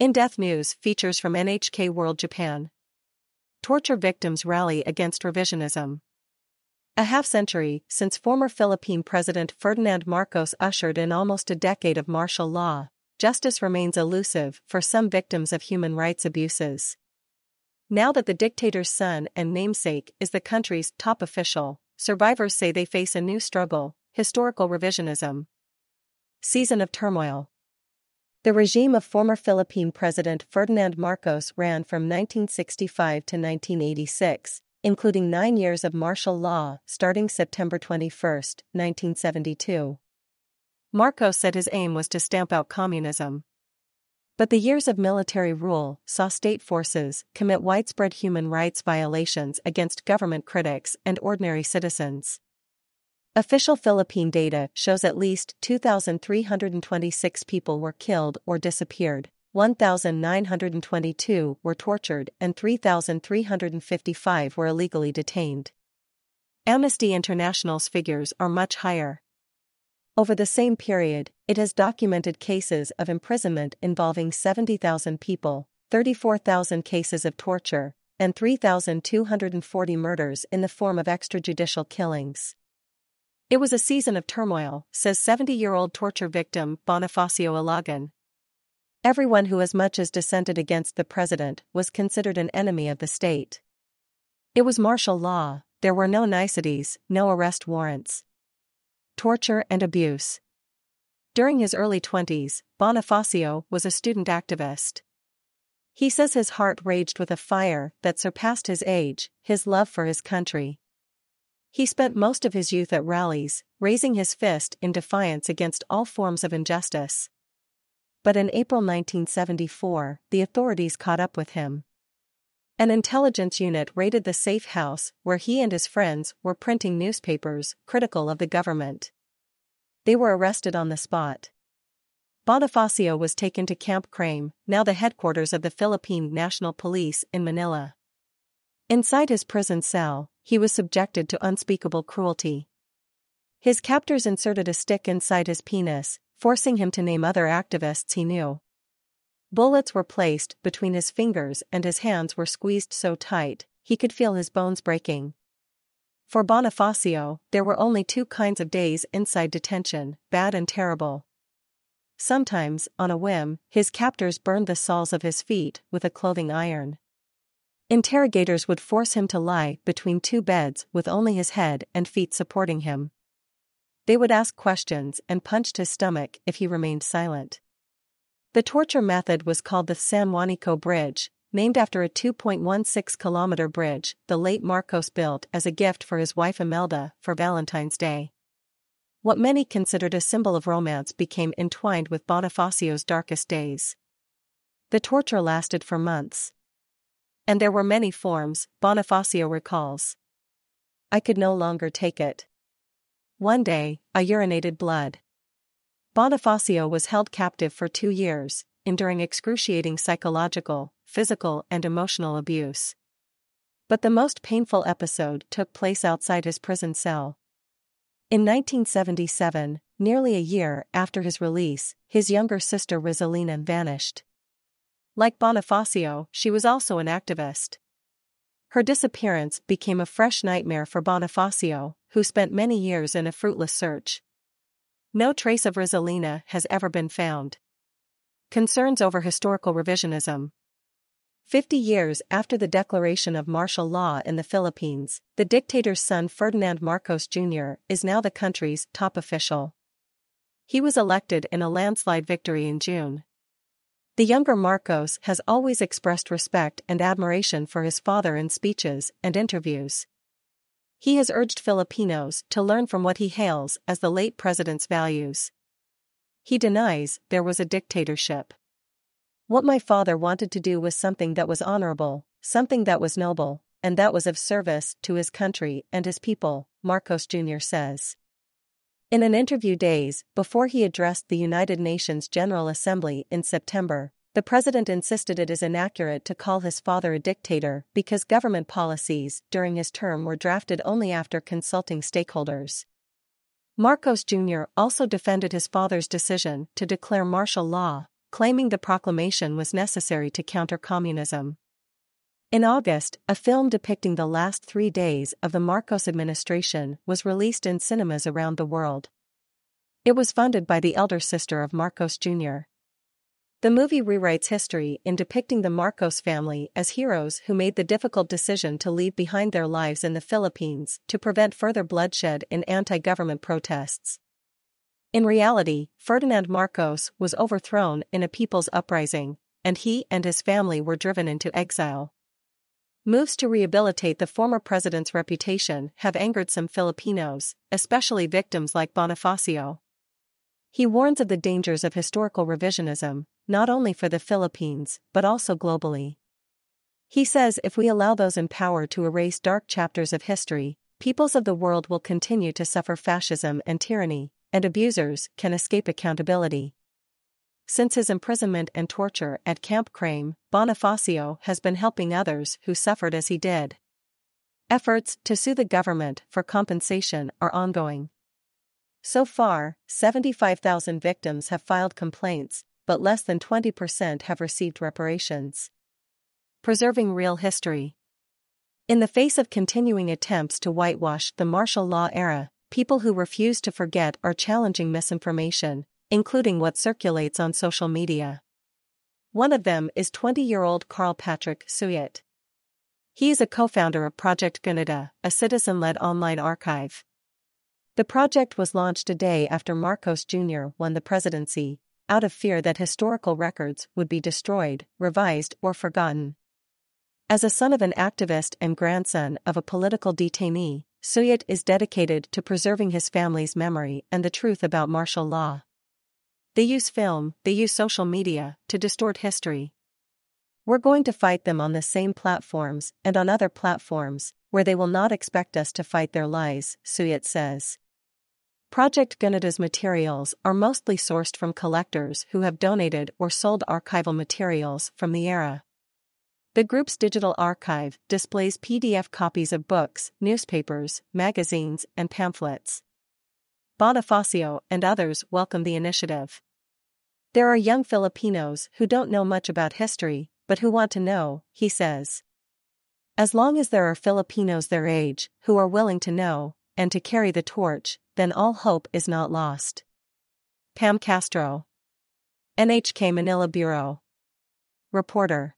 In Depth News features from NHK World Japan. Torture victims rally against revisionism. A half century since former Philippine President Ferdinand Marcos ushered in almost a decade of martial law, justice remains elusive for some victims of human rights abuses. Now that the dictator's son and namesake is the country's top official, survivors say they face a new struggle historical revisionism. Season of turmoil. The regime of former Philippine President Ferdinand Marcos ran from 1965 to 1986, including nine years of martial law starting September 21, 1972. Marcos said his aim was to stamp out communism. But the years of military rule saw state forces commit widespread human rights violations against government critics and ordinary citizens. Official Philippine data shows at least 2,326 people were killed or disappeared, 1,922 were tortured, and 3,355 were illegally detained. Amnesty International's figures are much higher. Over the same period, it has documented cases of imprisonment involving 70,000 people, 34,000 cases of torture, and 3,240 murders in the form of extrajudicial killings. It was a season of turmoil, says 70 year old torture victim Bonifacio Ilagan. Everyone who as much as dissented against the president was considered an enemy of the state. It was martial law, there were no niceties, no arrest warrants. Torture and abuse. During his early 20s, Bonifacio was a student activist. He says his heart raged with a fire that surpassed his age, his love for his country. He spent most of his youth at rallies, raising his fist in defiance against all forms of injustice. But in April 1974, the authorities caught up with him. An intelligence unit raided the safe house where he and his friends were printing newspapers critical of the government. They were arrested on the spot. Bonifacio was taken to Camp Crame, now the headquarters of the Philippine National Police in Manila. Inside his prison cell, he was subjected to unspeakable cruelty. His captors inserted a stick inside his penis, forcing him to name other activists he knew. Bullets were placed between his fingers and his hands were squeezed so tight, he could feel his bones breaking. For Bonifacio, there were only two kinds of days inside detention bad and terrible. Sometimes, on a whim, his captors burned the soles of his feet with a clothing iron. Interrogators would force him to lie between two beds with only his head and feet supporting him. They would ask questions and punched his stomach if he remained silent. The torture method was called the San Juanico Bridge, named after a 2.16 kilometer bridge the late Marcos built as a gift for his wife Imelda for Valentine's Day. What many considered a symbol of romance became entwined with Bonifacio's darkest days. The torture lasted for months. And there were many forms, Bonifacio recalls. I could no longer take it. One day, I urinated blood. Bonifacio was held captive for two years, enduring excruciating psychological, physical, and emotional abuse. But the most painful episode took place outside his prison cell. In 1977, nearly a year after his release, his younger sister Rizalina vanished. Like Bonifacio, she was also an activist. Her disappearance became a fresh nightmare for Bonifacio, who spent many years in a fruitless search. No trace of Rizalina has ever been found. Concerns over historical revisionism. Fifty years after the declaration of martial law in the Philippines, the dictator's son Ferdinand Marcos Jr. is now the country's top official. He was elected in a landslide victory in June. The younger Marcos has always expressed respect and admiration for his father in speeches and interviews. He has urged Filipinos to learn from what he hails as the late president's values. He denies there was a dictatorship. What my father wanted to do was something that was honorable, something that was noble, and that was of service to his country and his people, Marcos Jr. says. In an interview days before he addressed the United Nations General Assembly in September, the president insisted it is inaccurate to call his father a dictator because government policies during his term were drafted only after consulting stakeholders. Marcos Jr. also defended his father's decision to declare martial law, claiming the proclamation was necessary to counter communism. In August, a film depicting the last three days of the Marcos administration was released in cinemas around the world. It was funded by the elder sister of Marcos Jr. The movie rewrites history in depicting the Marcos family as heroes who made the difficult decision to leave behind their lives in the Philippines to prevent further bloodshed in anti government protests. In reality, Ferdinand Marcos was overthrown in a people's uprising, and he and his family were driven into exile. Moves to rehabilitate the former president's reputation have angered some Filipinos, especially victims like Bonifacio. He warns of the dangers of historical revisionism, not only for the Philippines, but also globally. He says if we allow those in power to erase dark chapters of history, peoples of the world will continue to suffer fascism and tyranny, and abusers can escape accountability. Since his imprisonment and torture at Camp Crame, Bonifacio has been helping others who suffered as he did. Efforts to sue the government for compensation are ongoing. So far, 75,000 victims have filed complaints, but less than 20% have received reparations. Preserving real history. In the face of continuing attempts to whitewash the martial law era, people who refuse to forget are challenging misinformation, including what circulates on social media. One of them is 20 year old Carl Patrick Suyat. He is a co founder of Project Gunita, a citizen led online archive. The project was launched a day after Marcos Jr. won the presidency, out of fear that historical records would be destroyed, revised, or forgotten. As a son of an activist and grandson of a political detainee, Suyat is dedicated to preserving his family's memory and the truth about martial law. They use film, they use social media to distort history. We're going to fight them on the same platforms and on other platforms where they will not expect us to fight their lies, Suyat says. Project Gunita's materials are mostly sourced from collectors who have donated or sold archival materials from the era. The group's digital archive displays PDF copies of books, newspapers, magazines, and pamphlets. Bonifacio and others welcome the initiative. There are young Filipinos who don't know much about history, but who want to know, he says. As long as there are Filipinos their age who are willing to know and to carry the torch, then all hope is not lost. Pam Castro. NHK Manila Bureau. Reporter.